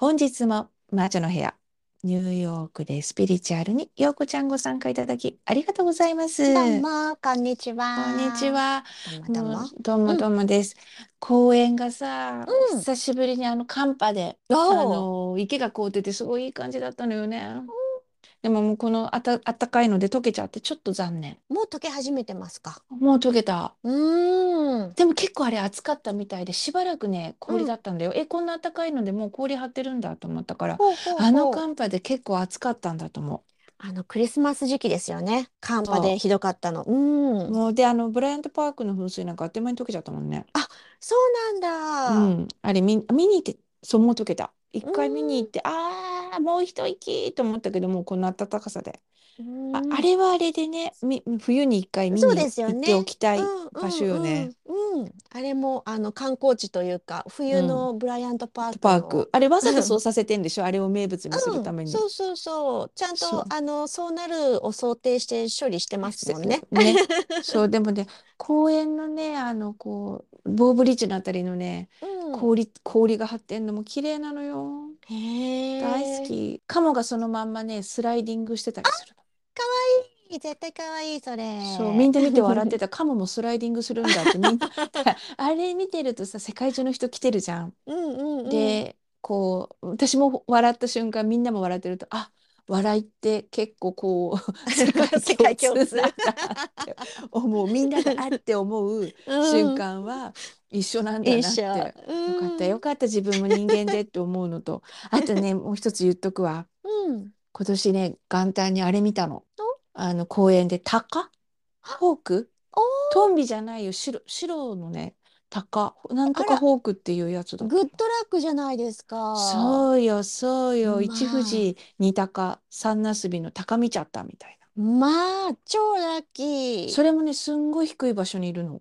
本日も魔女の部屋、ニューヨークでスピリチュアルにようこちゃんご参加いただきありがとうございます。どうも、こんにちは。こんにち。は。どうもどうも。どうもうんどうもです。公園がさ、うん久しぶりにあの寒波で、あおーの池が凍っててすごいいい感じだったのよね。でももうこのあた、あったかいので溶けちゃってちょっと残念。もう溶け始めてますか？もう溶けた。うーん。でも結構あれ暑かったみたいでしばらくね氷だったんだよ。え、こんな暖かいのでもう氷張ってるんだと思ったから、ほうほうほうあの寒波で結構暑かったんだと思あのクリスマス時期ですよね。寒波でひどかったの。うう。ん。もうであのブライアントパークの噴水なんかあっという間に溶けちゃったもんね。そうなんだ。うん、あれ見、見に行ってそうもう溶けた。一回見に行って、ああもう一息と思ったけどもうこの暖かさで、うんあ、あれはあれでねみ冬に一回見そうにですよね行っておきたいうん場所よね。うん、うん。あれもあの観光地というか冬のブライアントパークのパークあれわざとそうさせてんでしょ？あれを名物にするためうん、に。そうそうそう。ちゃんそうとあのそうなるを想定して処理してますもんね。ね、そうでもね公園のねあのこうボーブリッジのあたりのねうん。氷、氷が張ってんのも綺麗なのよへえ。大好きカモがそのまんまねスライディングしてたりするいい絶対可愛いそれ。のそうみんな見て笑ってたカモもスライディングするんだってみんな あれ見てるとさ世界中の人来てるじゃん。うんうんうん。でこう私も笑った瞬間みんなも笑ってるとあ笑いって結構こう 世界共通。だって思うみん。ながあって思う瞬間は一緒なんだなって。よかったよ。よかった自分も人間でって思うのと。あとねもう一つ言っとくわ。うん。今年ね元旦にあれ見たの。お？あの公園でタカホーク？おトンビじゃないよ白白のねタカなんとあからホークっていうやつだグッドラックじゃないですか。そうよそうよ。まあ。一富士二鷹三なすびの鷹見ちゃったみたいまあ超ラッキー。なそれもねすんごい低い場所にいるの。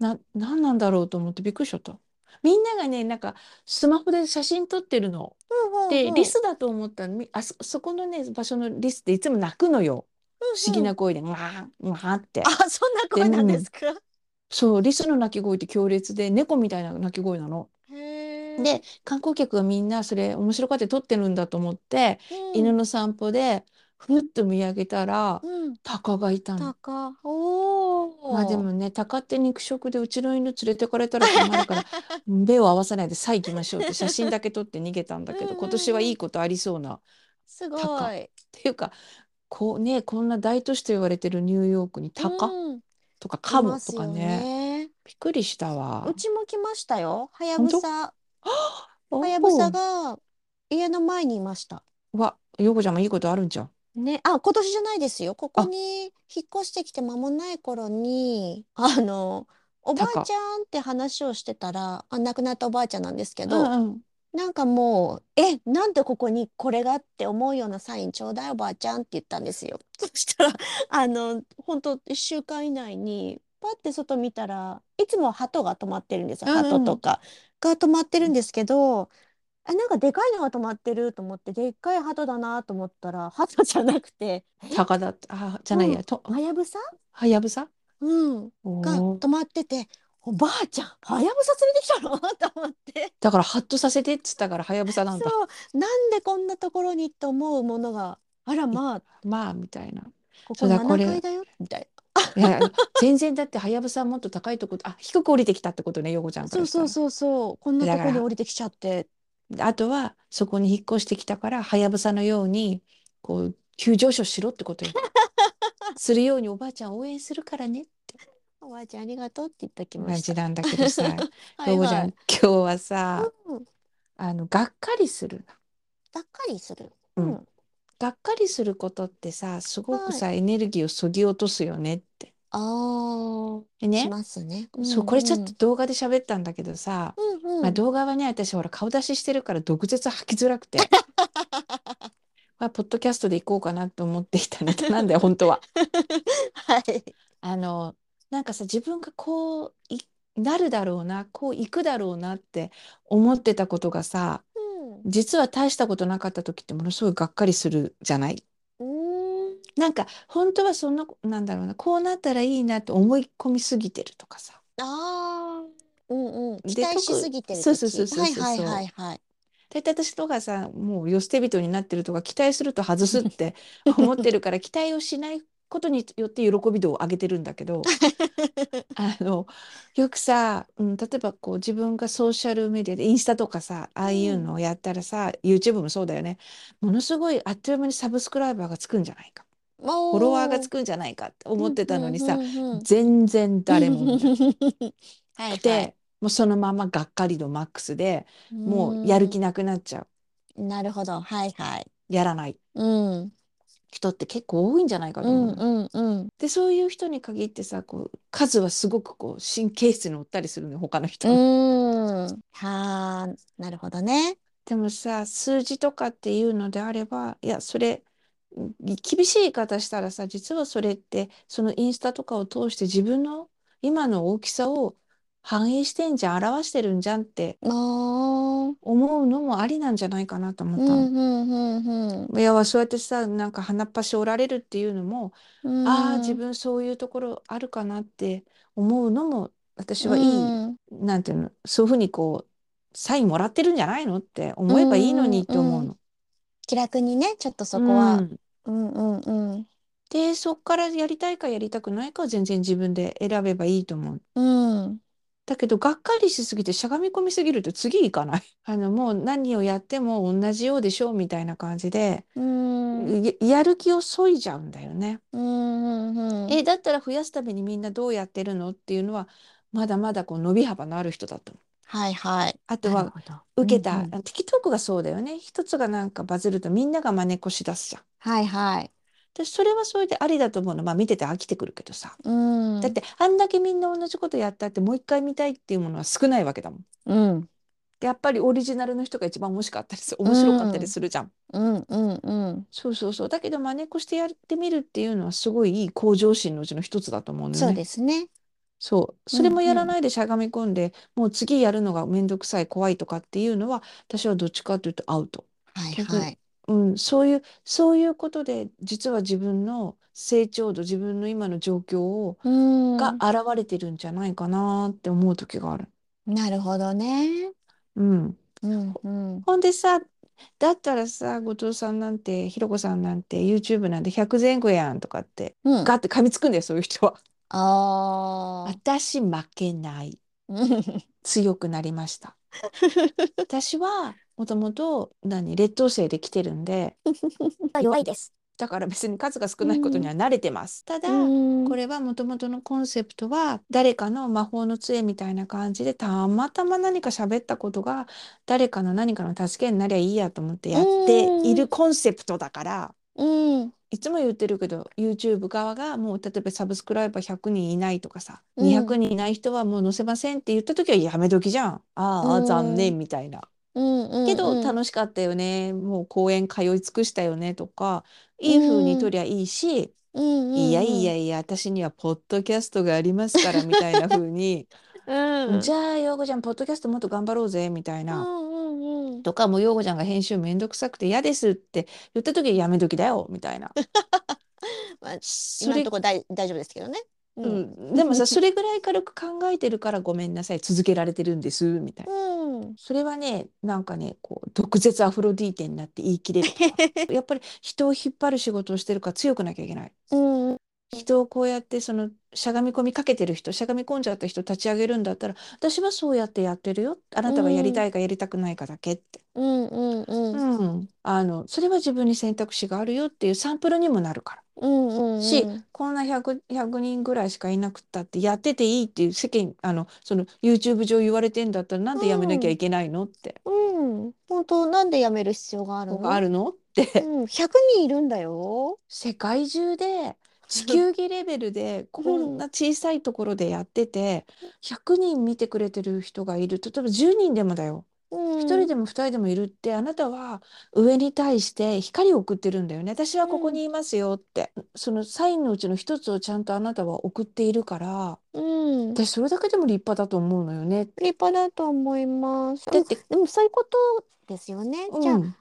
ななんなんだろうと思ってびっくりしちゃった。みんながねなんかスマホで写真撮ってるの。うんうんうん。でリスだと思ったの。みあそそこのね場所のリスっていつも鳴くのよ。不思議な声で「わーわー」って。あ、そんな声なんですか？そうリスの鳴き声って強烈で猫みたいな鳴き声なの。へえ。で観光客がみんなそれ面白がって撮ってるんだと思ってうん、犬の散歩でふっと見上げたらうん。鷹がいたの。高。おお。まあでもね鷹って肉食でうちの犬連れてかれたら困るから 目を合わさないでさあ行きましょうって写真だけ撮って逃げたんだけど今年はいいことありそうな。っすご高い。ていうかこうねこんな大都市と言われてるニューヨークに鷹うんとかカモとかねね。びっくりしたわう。ちも来ましたよ。はやぶさ。おはやぶさが家の前にいました。わ、よこちゃんもいいことあるんじゃん。ね、あ、今年じゃないですよ。ここに引っ越してきて間もない頃に、あの、おばあちゃんって話をしてたら、あ、亡くなったおばあちゃんなんですけど、うんうんなんかもう、え、なんでここにこれがって思うようなサインちょうだいおばあちゃんって言ったんですよ。そしたら、あの、本当一週間以内に、パッて外見たらいつも鳩が止まってるんですよ。うんうん鳩とかが止まってるんですけど、あ、なんかでかいのが止まってると思って、でっかい鳩だなと思ったら、鳩じゃなくて、え？鷹だって、あ、じゃないや、うんと、はやぶさはやぶさ。うん。おーが止まってて、おばあちゃん、はやぶさ連れてきたの？と思って。だからハッとさせてっつったからはやぶさなんだ。そう、なんでこんなところにと思うものが、あらまあ、まあみたいな。ここそうだこれ7階だよ、みたいいや、全然だってはやぶさもっと高いとこ、あ、低く降りてきたってことね、よこちゃんな。から。そうそうそうそう、こんなとこに降りてきちゃって。あとはそこに引っ越してきたからはやぶさのようにこう急上昇しろってことよ。するようにおばあちゃん応援するからねっばあちゃんありがとうって言ってきま感した。じなんだけどさ、はいよこちゃん、はい。今日はさ、うん、あのがっかりする。がっかりする？ううんん。がっかりすることってさ、すごくはさ、エネルギーをそぎ落とすよねって。ああ、でねし、ますね。そう、これちょっと動画で喋ったんだけどさ、うんうん。まあ、動画はね、私ほら顔出ししてるから毒舌吐きづらくて、まあ、ポッドキャストでいこうかなと思っていたネタなんだよ、本当は。はい。あの、なんかさ、自分がこういなるだろうな、こういくだろうなって思ってたことがさ、うん。実は大したことなかった時ってものすごいがっかりするじゃない？うーん。なんか本当はそんな、なんだろうな、こうなったらいいなって思い込みすぎてるとかさ。ああ、うんうん。で期待しすぎてる特そうそうそうそうそう時はいはいはいはい。大体私とかさ、もう世捨て人になってるとか、期待すると外すって思ってるから、期待をしないことによって喜び度を上げてるんだけど、あの、よくさ、うん、例えばこう自分がソーシャルメディアでインスタとかさ、ああいうのをやったらさ、YouTube もそうだよね。ものすごいあっという間にサブスクライバーがつくんじゃないか。フォロワーがつ。くんじゃないかって思うんってたのにさ、うんうんうん。全然誰も。はいはい。で、もうそのままがっかり度マックスで、うもうやるー気なくなっちゃう。ん。なるほど。はいはい。やらないうん。人って結構多いんじゃないかうんと思うの。うんうん。で、そういう人に限ってさ、こう、数はすごくこう、神経質に乗ったりするのよ、他のう人の。ーん。はあ、なるほどね。でもさ、数字とかっていうのであれば、いや、それ、うん厳しい言い方したらさ、実はそれって、そのインスタとかを通して自分の今の大きさを反映してんじゃん、表してるんじゃんってあー。思うのもありなんじゃないかなと思うったの。んうんうんうん。いや、そうやってさ、なんか鼻っ端折られるっていうのも、うああ、自ん。分そういうところあるかなって思うのも、私はいい、うん。なんていうの、そういうふうにこう、サインもらってるんじゃないのってう思えばいいのんにってうん。思うの。気楽にね、ちょっとそこうは。ん。うんうんうん。で、そっからやりたいかやりたくないかは全然自分で選べばいいと思う。うん。だけど、がっかりしすぎてしゃがみ込みすぎると次行かない。あの、もう何をやっても同じようでしょうみたいな感じで、うん。や、やる気を削いじゃうんだよね。うんうんうん。え、だったら増やすためにみんなどうやってるのっていうのは、まだまだこう伸び幅のある人だと思う。はいはい。あとは、受けた、んうん。あ TikTok がそうだよね。一つがなんかバズるとみんなが真似っこしだすじゃん。はいはい。で、それはそれでありだと思うの。まあ見てて飽きてくるけどさ。うん。だってあんだけみんな同じことやったってもう一回見たいっていうものは少ないわけだもん。うん。でやっぱりオリジナルの人が一番面白かったりする、う面白かったりん。するじゃん。うんうんうん。そうそうそう。だけど真似っこしてやってみるっていうのはすごいいい向上心のうちの一つだと思うのよそうね。ですね。そう。うそれもや。らないでしゃがみ込んで、もう次やるのがめんどくさい、怖いとかっていうのは、私はどっちかというとアウト。はいはい。うん、そういう、そういうことで、実は自分の成長度、自分の今の状況を、うん。が現れてるんじゃないかなって思う時がある。なるほどね。うん。うんほうん。ほんでさ、だったらさ、後藤さんなんて、ひろこさんなんて、YouTube なんて100前後やんとかって、うん。ガッて噛みつくんだよ、そういう人は。ああ。私負けない。う ん強くなりました。私はもともと何？劣等生で来てるんで 弱いです。だから別に数が少うないことにん。は慣れてます。ただうん。これはもともとのコンセプトは誰かの魔法の杖みたいな感じでたまたま何か喋ったことが誰かの何かの助けになりゃいいやと思ってやっているコンセプトだからうん。いつも言ってるけど YouTube 側がもう例えばサブスクライバー100人いないとかさう200ん。人いない人はもう載せませんって言った時はやめ時じゃん。うああ残ん。念みたいな。うんうけど。楽しかったよねもう公園通い尽くしたよねとかういい風にん。取りゃいいしうんいやうんうん。いやいや私にはポッドキャストがありますからみたいな風に うん。じゃあ陽子ちゃんポッドキャストもっと頑張ろうぜみたいうなんうんうん。とかもう陽子ちゃんが編集めんどくさくて嫌ですって言った時はやめ時だよみたいな まあ、それ今のところ大、大丈夫ですけどね。う。うんん、でもさそれぐらい軽く考えてるからごめんなさい続けられてるんですみたいなうん。それはねなんかねこう毒舌アフロディーテになって言い切れる やっぱり人を引っ張る仕事をしてるから強くなきゃいけないうん。人をこうやってそのしゃがみ込みかけてる人しゃがみ込んじゃった人立ち上げるんだったら私はそうやってやってるよ。あなたがやりたいかやりたくないかだけって、うん。うん。うん。うん、あのそれは自分に選択肢があるよっていうサンプルにもなるから。うん。うん。し、うん。こんな 100, 100人ぐらいしかいなくったってやってていいっていう世間あのその YouTube 上言われてんだったらなんでやめなきゃいけないのって。うん。本当、なんで辞める必要があるここがあのるの？って。うん。100人いるんだよ。世界中で地球儀レベルでこんな小さいところでやってて100人見てくれてる人がいる例えば10人でもだようん。1人でも2人でもいるってあなたは上に対して光を送ってるんだよね私はここにいますよってそのサインのうちの一つをちゃんとあなたは送っているからうん。私それだけでも立派だと思うのよね立派だと思います。だってでもそういうことですよね。じゃあ、うん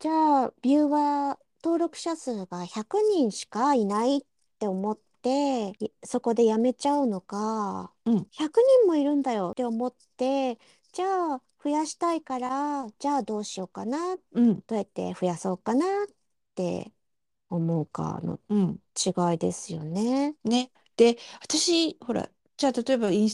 じゃあ、ビューワー、登録者数が100人しかいないって思って、いそこでやめちゃうのか、うん100人もいるんだよって思って、じゃあ、増やしたいから、じゃあどうしようかな、どうん、うやって増やそうかなって思うかのうん。違いですよね。ね。で、私、ほら、じゃあ例えばイン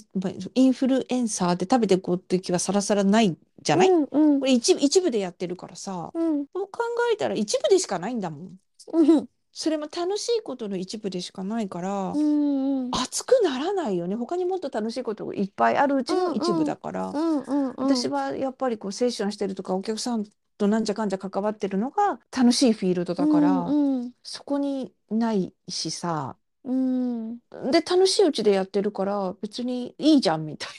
インフルエンサーで食べていこうっていう気はさらさらないじゃない？うんうんこれ一部、一部でやってるからさ、うんそう考えたら一部でしかないんだもん。うんそれも楽しいことの一部でしかないから、うんうん熱くならないよね。他にもっと楽しいことがいっぱいあるうちの一部だから。うんうんうん私はやっぱりこうセッションしてるとかお客さんとなんじゃかんじゃ関わってるのが楽しいフィールドだから、うんそこにないしさうん。で楽しいうちでやってるから別にいいじゃんみたい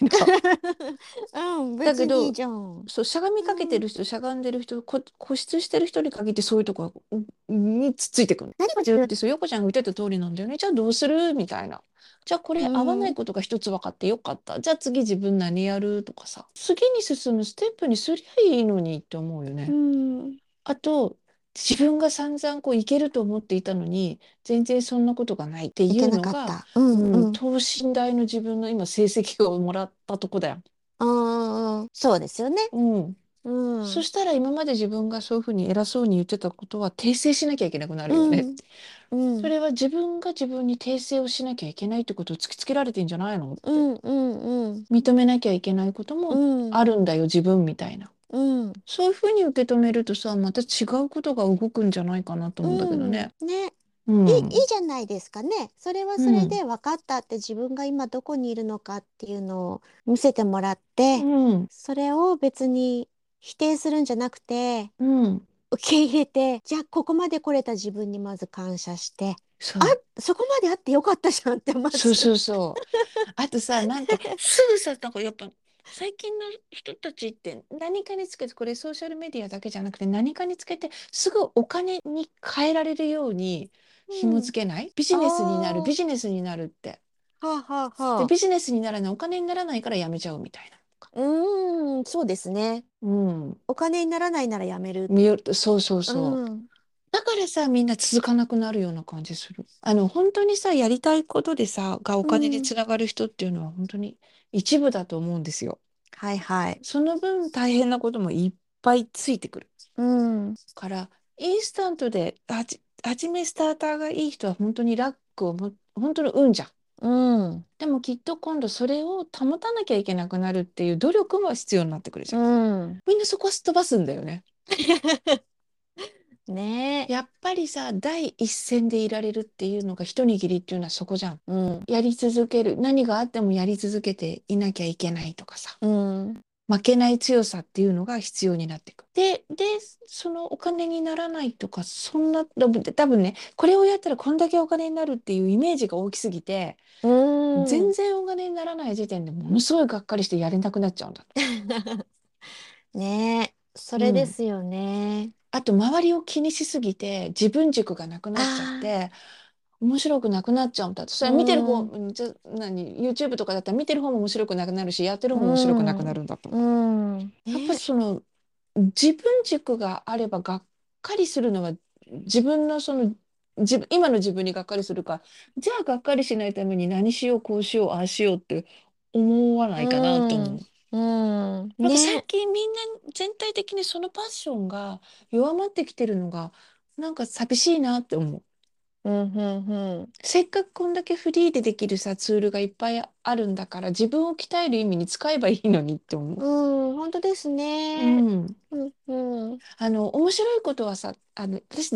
な。うんだけど別にいいじゃん。そうしゃがみかけてる人しゃがんでる人こ固執してる人に限ってそういうとこにつっついてくる何が重要？ってそう横ちゃんが言ってた通りなんだよね。じゃあどうする？みたいな。じゃあこれうん合わないことが一つ分かってよかった、じゃあ次自分何やる？とかさ。次に進むステップにすりゃいいのにって思うよね。うん。あと自分が散々こういけると思っていたのに全然そんなことがないっていうのが、かった。うんううんん等身大の自分の今成績をもらったとこだよ。うんうんそうですよね。うんうんそしたら今まで自分がそういうふうに偉そうに言ってたことは訂正しなきゃいけなくなるよね。うんうんそれは自分が自分に訂正をしなきゃいけないってことを突きつけられてんじゃないのってうんうんうん認めなきゃいけないこともうんあるんだよ自分みたいな。うんそういうふうに受け止めるとさまた違うことが動くんじゃないかなと思うんだけどね。うんねうんいい、いいじゃないですかね。それはそれで分かったって自分が今どこにいるのかっていうのを見せてもらって、うんそれを別に否定するんじゃなくて、うん受け入れて、じゃあここまで来れた自分にまず感謝して、そうあ、そこまであってよかったじゃんってまず。そうそうそう。あとさ、なんか すぐさ、なんかやっぱ最近の人たちって何かにつけて、これソーシャルメディアだけじゃなくて何かにつけてすぐお金に変えられるように紐付けない、ビジネスになる、ビジネスになるって。はあはあはあ。で、ビジネスにならない、お金にならないからやめちゃうみたいな。うーん、そうですね。うん。お金にならないならやめる。そうそうそう。うんだからさ、みんな続かなくなるような感じする。あの、本当にさ、やりたいことでさ、がお金につながる人っていうのは本当に一部だと思うんですよ。はいはい。その分大変なこともいっぱいついてくるうん。から、インスタントではじ、はじめスターターがいい人は本当にラックをも、本当の運じゃん。うん。でもきっと今度それを保たなきゃいけなくなるっていう努力も必要になってくるじゃん。うん。みんなそこはすっ飛ばすんだよね。ねえ。やっぱりさ、第一線でいられるっていうのが一握りっていうのはそこじゃん。うん。やり続ける。何があってもやり続けていなきゃいけないとかさ。うん。負けない強さっていうのが必要になっていく。で、で、そのお金にならないとか、そんな、多分ね、これをやったらこんだけお金になるっていうイメージが大きすぎて、うん。全然お金にならない時点でものすごいがっかりしてやれなくなっちゃうんだ。ねえ。それですよね。あと、周りを気にしすぎて、自分軸がなくなっちゃって、面白くなくなっちゃうんだと。それは見てる方、ううんじゃ、何、YouTube とかだったら見てる方も面白くなくなるし、やってる方も面白くなくなるんだと。うん。やっぱりその自分軸があればがっかりするのは自分のその自分今の自分にがっかりするかじゃあがっかりしないために何しようこうしようああしようって思わないかなと思う。うん。なんか最ね。近みんな全体的にそのパッションが弱まってきてるのがなんか寂しいなって思う。うんうんせっかくこんだけフリーでできるさツールがいっぱいあるんだから自分を鍛える意味に使えばいいのにって思う。うん。うん。本当ですうね。んうん。うん。あの面白いことはさあの私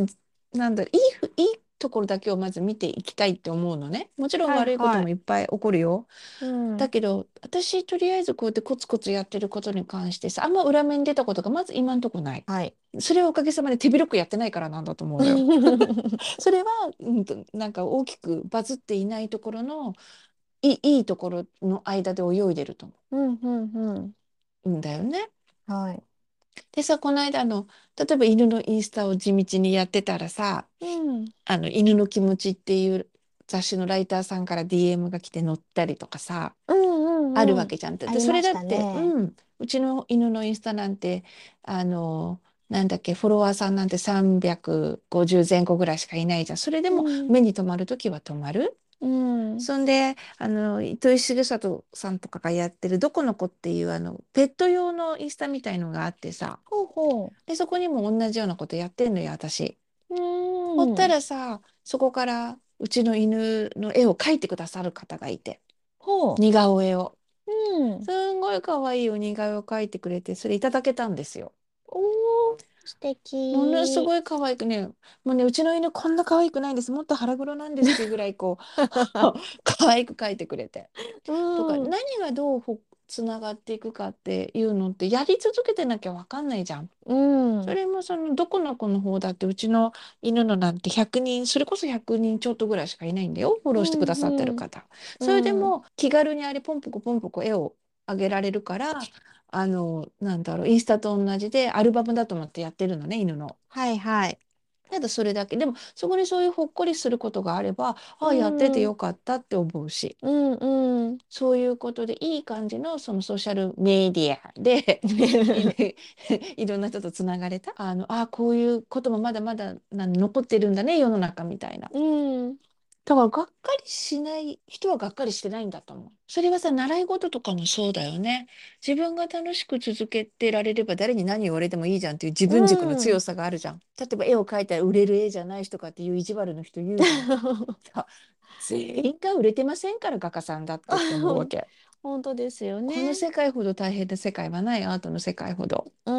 なんだいいふいいところだけをまず見ていきたいって思うのねもちろんはい悪いことはいもいっぱい起こるよ、うん。だけど私とりあえずこうやってコツコツやってることに関してさあんま裏目に出たことがまず今んとこないはい。それはおかげさまで手広くやってないからなんだと思うのよ それは、うんと、なんか大きくバズっていないところのいいいいところの間で泳いでるとうんうんうん。思うんだよね。はい。でさこの間あの例えば犬のインスタを地道にやってたらさうん。あの犬の気持ちっていう雑誌のライターさんから DM が来て載ったりとかさ、うんうんうん。あるわけじゃん。でありそれだって、ねうん、うちの犬のインスタなんてあのなんだっけフォロワーさんなんて350前後ぐらいしかいないじゃん。それでもうん目に留まる時は留まる？うん。そんであの糸井重里さんとかがやってる「どこの子」っていうあのペット用のインスタみたいのがあってさほうほでそこにも同じようなことやってんのよ私。う。うん。ほったらさそこからうちの犬の絵を描いてくださる方がいてほう。似顔絵をうん。すんごい可愛いお似顔絵を描いてくれてそれいただけたんですよ。おー、素敵。ものすい。ごい可愛くねもうねうちの犬こんな可愛くないんですもっと腹黒なんですっていうぐらいこう 可愛く描いてくれて。とかうん。何がどうほつながっていくかっていうのってやり続けてなきゃ分かんないじゃん。うん。それもそのどこの子の方だってうちの犬のなんて100人それこそ100人ちょっとぐらいしかいないんだよフォローしてくださってる方。それでも気軽にあれポンポコポンポコ絵をあげられるからあのなんだろうインスタと同じでアルバムだと思ってやってるのね犬の。はいはい。ただそれだけでもそこにそういうほっこりすることがあればああやっててよかったって思うし。うんうん。そういうことでいい感じのそのソーシャルメディアでいろんな人とつながれたあのあこういうこともまだまだな残ってるんだね世の中みたいなうん。だからがっかりしない人はがっかりしてないんだと思うそれはさ習い事とかもそうだよね自分が楽しく続けてられれば誰に何言われてもいいじゃんっていう自分軸の強さがあるじゃん、例えば絵を描いたら売れる絵じゃない人かっていう意地悪の人言うじゃん 全員が売れてませんから画家さんだってって思うわけ。本当ですよこねの。世界ほど大変な世界はないアートの世界ほど。う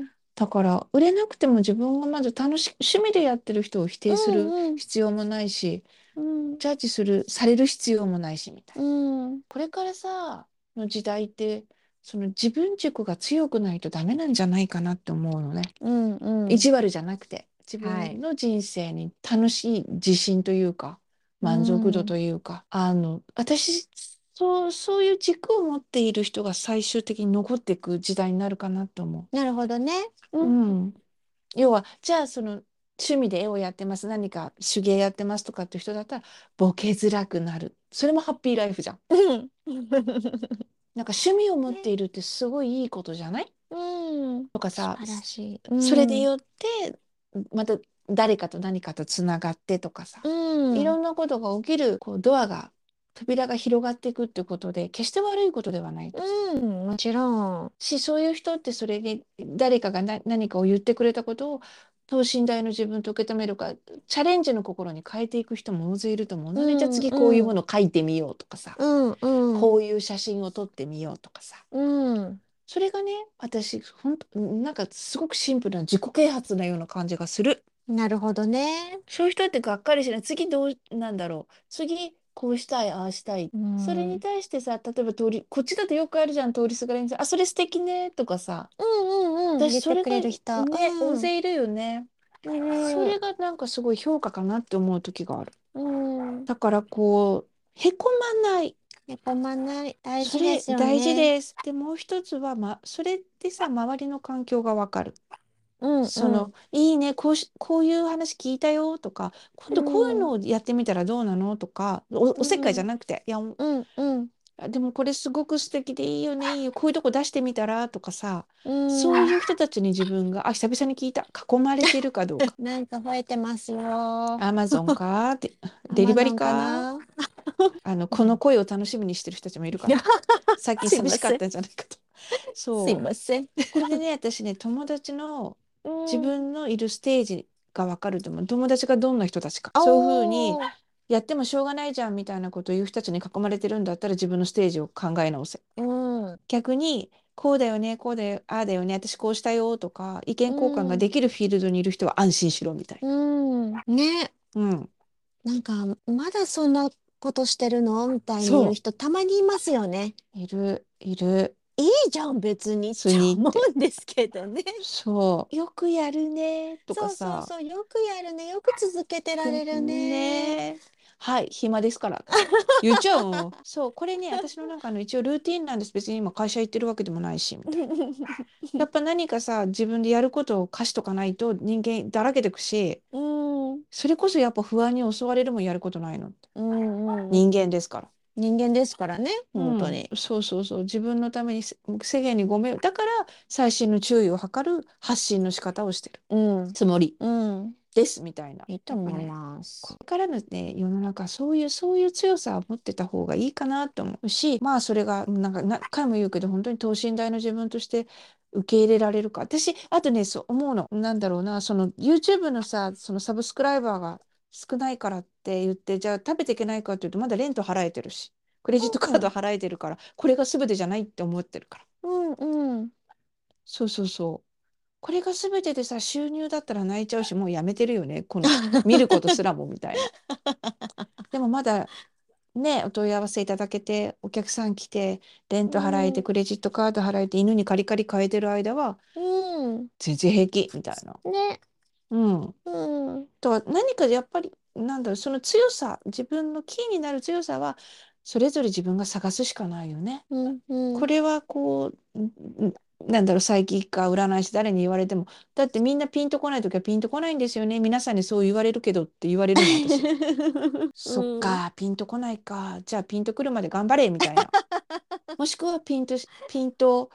ん。だから売れなくても自分がまず楽し趣味でやってる人を否定するうん必要もないし、うん。ジャッジするされる必要もないしみたいな。うん。これからさの時代ってその自分軸が強くないとダメなんじゃないかなって思うのね。うん。うん。意地悪じゃなくて自はい分の人生に楽しい自信というか満足度というか、あの私そうそういう軸を持っている人が最終的に残っていく時代になるかなと思なるほどね。う。うん、要はじゃあその趣味で絵をやってます何か手芸やってますとかっていう人だったらボケづらくなるそれもハッピーライフじゃん。うん。なんか趣味を持っているってすごいいいことじゃない？うん。とかさ素晴らしい。それでよってまた誰かと何かとつながってとかさ、うん。いろんなことが起きるこうドアが扉が広がっていくってことで決して悪いことではないうん。もちろん。しそういう人ってそれに誰かがな何かを言ってくれたことを等身大の自分と受け止めるかチャレンジの心に変えていく人も大勢いると思うので、うんじゃあ次こういうものを書いてみようとかさ、うん。うん。こういう写真を撮ってみようとかさうん。それがね私本当なんかすごくシンプルな自己啓発なような感じがする。なるほどね。そういう人ってがっかりしない次どうなんだろう次こうしたいああしたい、うんそれに対してさ例えば通りこっちだとよくあるじゃん通りすがりにさあそれ素敵ねとかさうんうんうん。私それが。ね、うん大勢いるよね、うんそれがなんかすごい評価かなって思う時があるうん。だからこうへこまないへこまない。大事ですよね。大事ですでもう一つは、ま、それってさ周りの環境がわかるうんうん。その、いいねこうしこういう話聞いたよとか今度こういうのをやってみたらどうなのとかおおせっかいじゃなくて、いやうんうん。あでもこれすごく素敵でいいよねいいよこういうとこ出してみたらとかさ、うん。そういう人たちに自分があ久々に聞いた囲まれてるかどうか なんか増えてますよ。アマゾンか？って デリバリーか？Amazon な？あのこの声を楽しみにしてる人たちもいるから最近寂しかったんじゃないかと。そうすいません。これでね私ね友達の自分のいるステージが分かると思う。友達がどんな人たちか。そういうふうにやってもしょうがないじゃんみたいなことを言う人たちに囲まれてるんだったら自分のステージを考え直せ。うん。逆にこうだよねこうだよああだよね私こうしたよとか意見交換ができるフィールドにいる人は安心しろみたいうん。ね。な、うん、なんか、まだそんなことしてるの？みたいにそう言う。人たまにいますよね。いるいるいいじゃん、別に。って思うんですけどね。そうよくやるねとかそうさそうそう。よくやるね。よく続けてられるね。ねはい暇ですから言っちゃうの そうこれね私の中の一応ルーティンなんです別に今会社行ってるわけでもないしみたいなやっぱ何かさ自分でやることを課しとかないと人間だらけてくしうん。それこそやっぱ不安に襲われるもんやることないのうんうん。人間ですから人間ですからね。本当にう。んそうそうそう自分のためにせ世間にご迷惑だから細心の注意を図る発信の仕方をしてるうん。つもりうん。ですみたいな。いいと思います。これからのね世の中そういうそういう強さを持ってた方がいいかなと思うしまあそれがなんか何回も言うけど本当に等身大の自分として受け入れられるか私あとねそう思うのなんだろうなその YouTube のさそのサブスクライバーが少ないからって言ってじゃあ食べていけないかっていうとまだレント払えてるしクレジットカード払えてるからこれが全てじゃないって思ってるからうんうん。そうそうそうこれが全てでさ収入だったら泣いちゃうしもうやめてるよねこの見ることすらもみたいな。でもまだねお問い合わせいただけてお客さん来てレント払えてうんクレジットカード払えて犬にカリカリ変えてる間はうん。全然平気みたいな。ね。うん。うん。とは何かやっぱりなんだろうその強さ自分のキーになる強さはそれぞれ自分が探すしかないよね。うんうん。これはこうんんなんだろうサイキックか占い師誰に言われてもだってみんなピンとこない時はピンとこないんですよね皆さんにそう言われるけどって言われるの私。そっか、ピンとこないか。じゃあピンとくるまで頑張れみたいな。もしくはピンとし、ピンと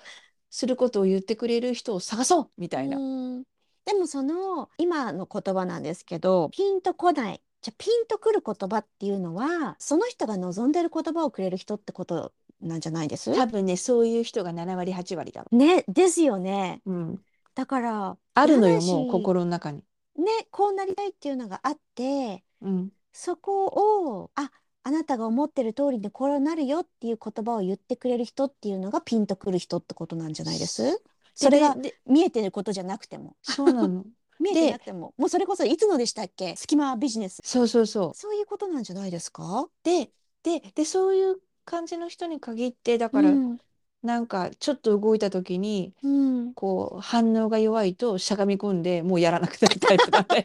することを言ってくれる人を探そうみたいな。うんでもその今の言葉なんですけどピンとこないじゃあピンとくる言葉っていうのはその人が望んでる言葉をくれる人ってことなんじゃないです？多分ね、そういう人が7割、8割だわ。ねですよねうん。だからあるのよ、もう心の中に。ねこうなりたいっていうのがあってうん。そこをああなたが思ってる通りでこうなるよっていう言葉を言ってくれる人っていうのがピンとくる人ってことなんじゃないです？それが見えてることじゃなくてもそうなの。見えてなくてももうそれこそいつのでしたっけ？隙間ビジネスそうそうそそういうことなんじゃないですか？う。で、で、で、そういう感じの人に限って、だから、うんなんか、ちょっと動いた時に、うん、こう、反応が弱いと、しゃがみ込んで、もうやらなくなるタイプなんだよ。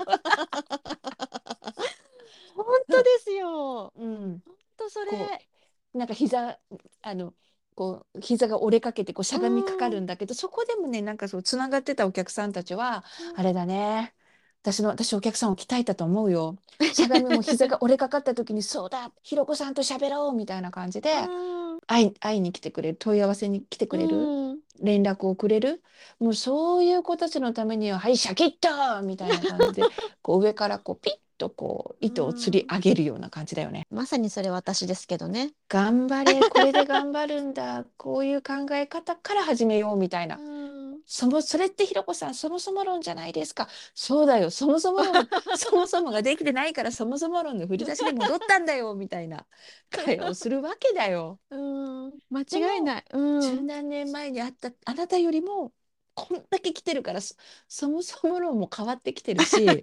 本当ですよ。うん。本当それ。こなんか膝あのこう膝が折れかけてこうしゃがみかかるんだけどそこでもねなんかそうつながってたお客さんたちはあれだね。私の私お客さんを鍛えたと思うよ。しゃがみも膝が折れかかった時にそうだひろこさんと喋ろうみたいな感じでうん。会い会いに来てくれる問い合わせに来てくれるうん。連絡をくれる。もうそういう子たちのためには「はいシャキッと!」みたいな感じでこう上からこうピッとこう糸を釣り上げるような感じだよね。まさにそれ私ですけどね。頑張れこれで頑張るんだ。こういう考え方から始めようみたいな。うん。そもそれってひろこさんそもそも論じゃないですか。そうだよ。そもそも論 そもそもができてないからそもそも論の振り出しに戻ったんだよみたいな。会話をするわけだよ。うん、間違いない。う十ん、何年前にあったあなたよりもこんだけ来てるからそそもそも論も変わってきてるし 引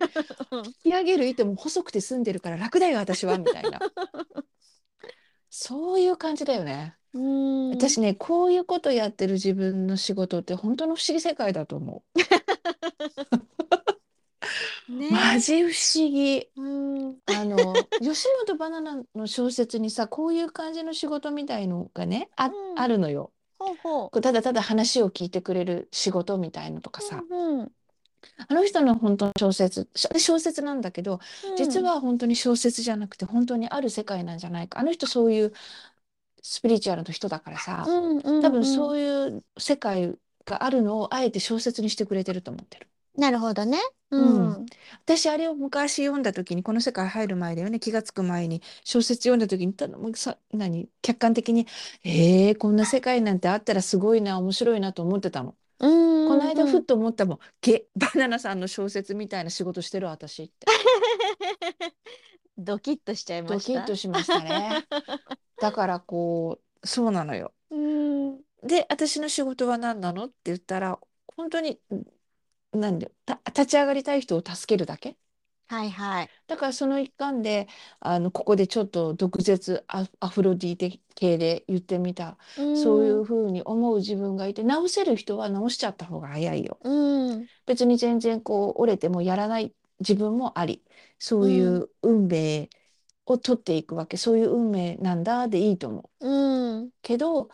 き上げる糸も細くて済んでるから楽だよ私はみたいな そういう感じだよね。うん、私ねこういうことやってる自分の仕事って本当の不思議世界だと思う。ね、マジ不思議。うん、あの吉本バナナの小説にさこういう感じの仕事みたいのがねあ,、うんあるのよ。ほうほこうただただ話を聞いてくれる仕事みたいのとかさ、う。うん、あの人の本当の小説し小説なんだけど実は本当に小説じゃなくて本当にある世界なんじゃないか。あの人そういうスピリチュアルの人だからさ、うん、うん、多分そうういう世界があるのをあえて小説にしてくれてると思ってる。ん。なるほどね。ううんん、私あれを昔読んだ時にこの世界入る前だよね気がつく前に小説読んだ時にただもうさ何？客観的に「えー、こんな世界なんてあったらすごいな面白いな」と思ってたの。うん、この間ふっっと思ったもん「ゲバナナさんの小説みたいな仕事してる私」って ドキッとしちゃいました。ドキッとしましたね。だからこうそうなのよ。うん、で私の仕事は何なの？って言ったら本当になんでた立ち上がりたい人を助けるだけ？はいはい。だからその一環であのここでちょっと毒舌アアフロディーテ系で言ってみた、そういうふうに思う自分がいて直せる人は直しちゃった方が早いよ。うん、別に全然こう折れてもやらない自分もありそういう運命を取っていくわけ。そういう運命なんだでいいと思う。うん、けど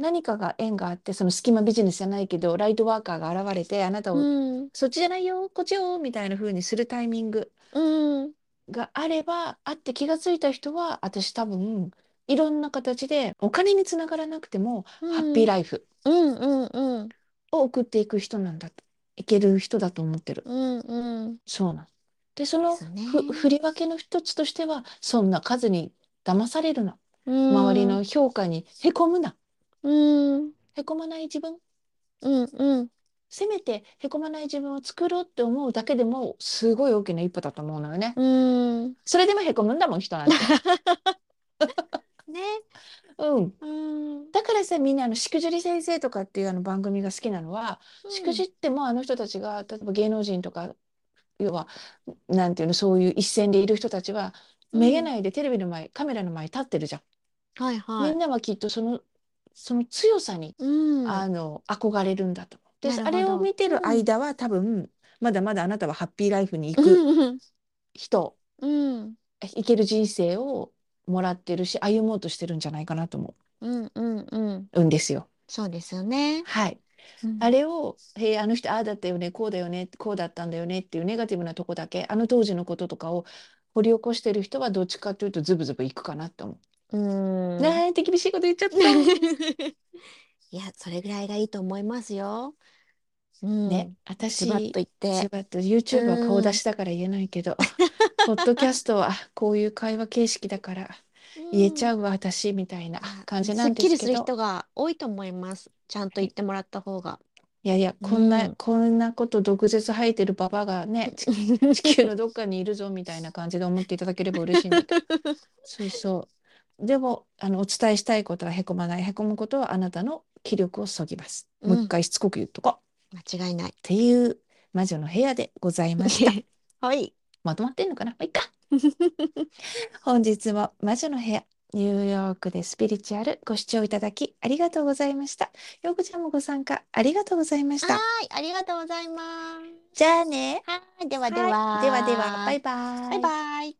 何かが縁があってその隙間ビジネスじゃないけどライトワーカーが現れてあなたを、うん、そっちじゃないよこっちよみたいな風にするタイミングうん、があればあって気がついた人は私多分いろんな形でお金につながらなくても、うん。ハッピーライフうん、うん、うん、を送っていく人なんだといける人だと思ってる。うん、うん。そうなんで、そのですね。ふ振り分けの一つとしては、そんな数に騙されるな。周周りの評価にへこむな。うんへこまない自分。うんうんせめてへこまない自分を作ろうって思うだけでも、すごい大きな一歩だと思うのよね。うんそれでもへこむんだもん、人なんて。ね うん。うんだからさ、みんなあの、しくじり先生とかっていうあの番組が好きなのは、しくじってもあの人たちが、例えば芸能人とか、要は、なんていうの、そういう一線でいる人たちは、うんめげないでテレビの前、カメラの前に立ってるじゃん。はいはいみんなはきっとその、その強さに、うん。あの、憧れるんだと思う。で、あれを見てる間は、多分、まだまだあなたはハッピーライフに行くうん。人、うん。生きる人生をもらってるし、歩もうとしてるんじゃないかなと思う。んうんうん。うんですよ。そうですよね。はい。あれを、へえ、あの人、ああだったよね、こうだよね、こうだったんだよねっていうネガティブなとこだけ、あの当時のこととかを掘り起こしてる人はどっちかというとズブズブいくかなって思う。うん。なんて厳しいこと言っちゃった。いやそれぐらいがいいと思いますよ。うん。ね、私、ズバッと言って。ズバッと。YouTube は顔出しだから言えないけど、ポッドキャストはこういう会話形式だから言えちゃううわ、私みたいなあ感じすなんですけっきりする人ど、が多いと思います。ちゃんと言ってもらった方が。いやいや、こんな、うんこんなこと毒舌吐いてるババアがね、地 地球のどっかにいるぞみたいな感じで思っていただければ嬉しいんだけど。そうそう。でも、あの、お伝えしたいことはへこまない。へこむことはあなたの気力をそぎます。もう一回しつこく言っとこう。間違いないっていう魔女の部屋でございました。はいまとまってんのかな？まあ、いっか。本日も魔女の部屋、ニューヨークでスピリチュアルご視聴いただきありがとうございました。ようこちゃんもご参加ありがとうございました。はいありがとうございますじゃあね。はいでははいではではでは、バイバイ。バイバイ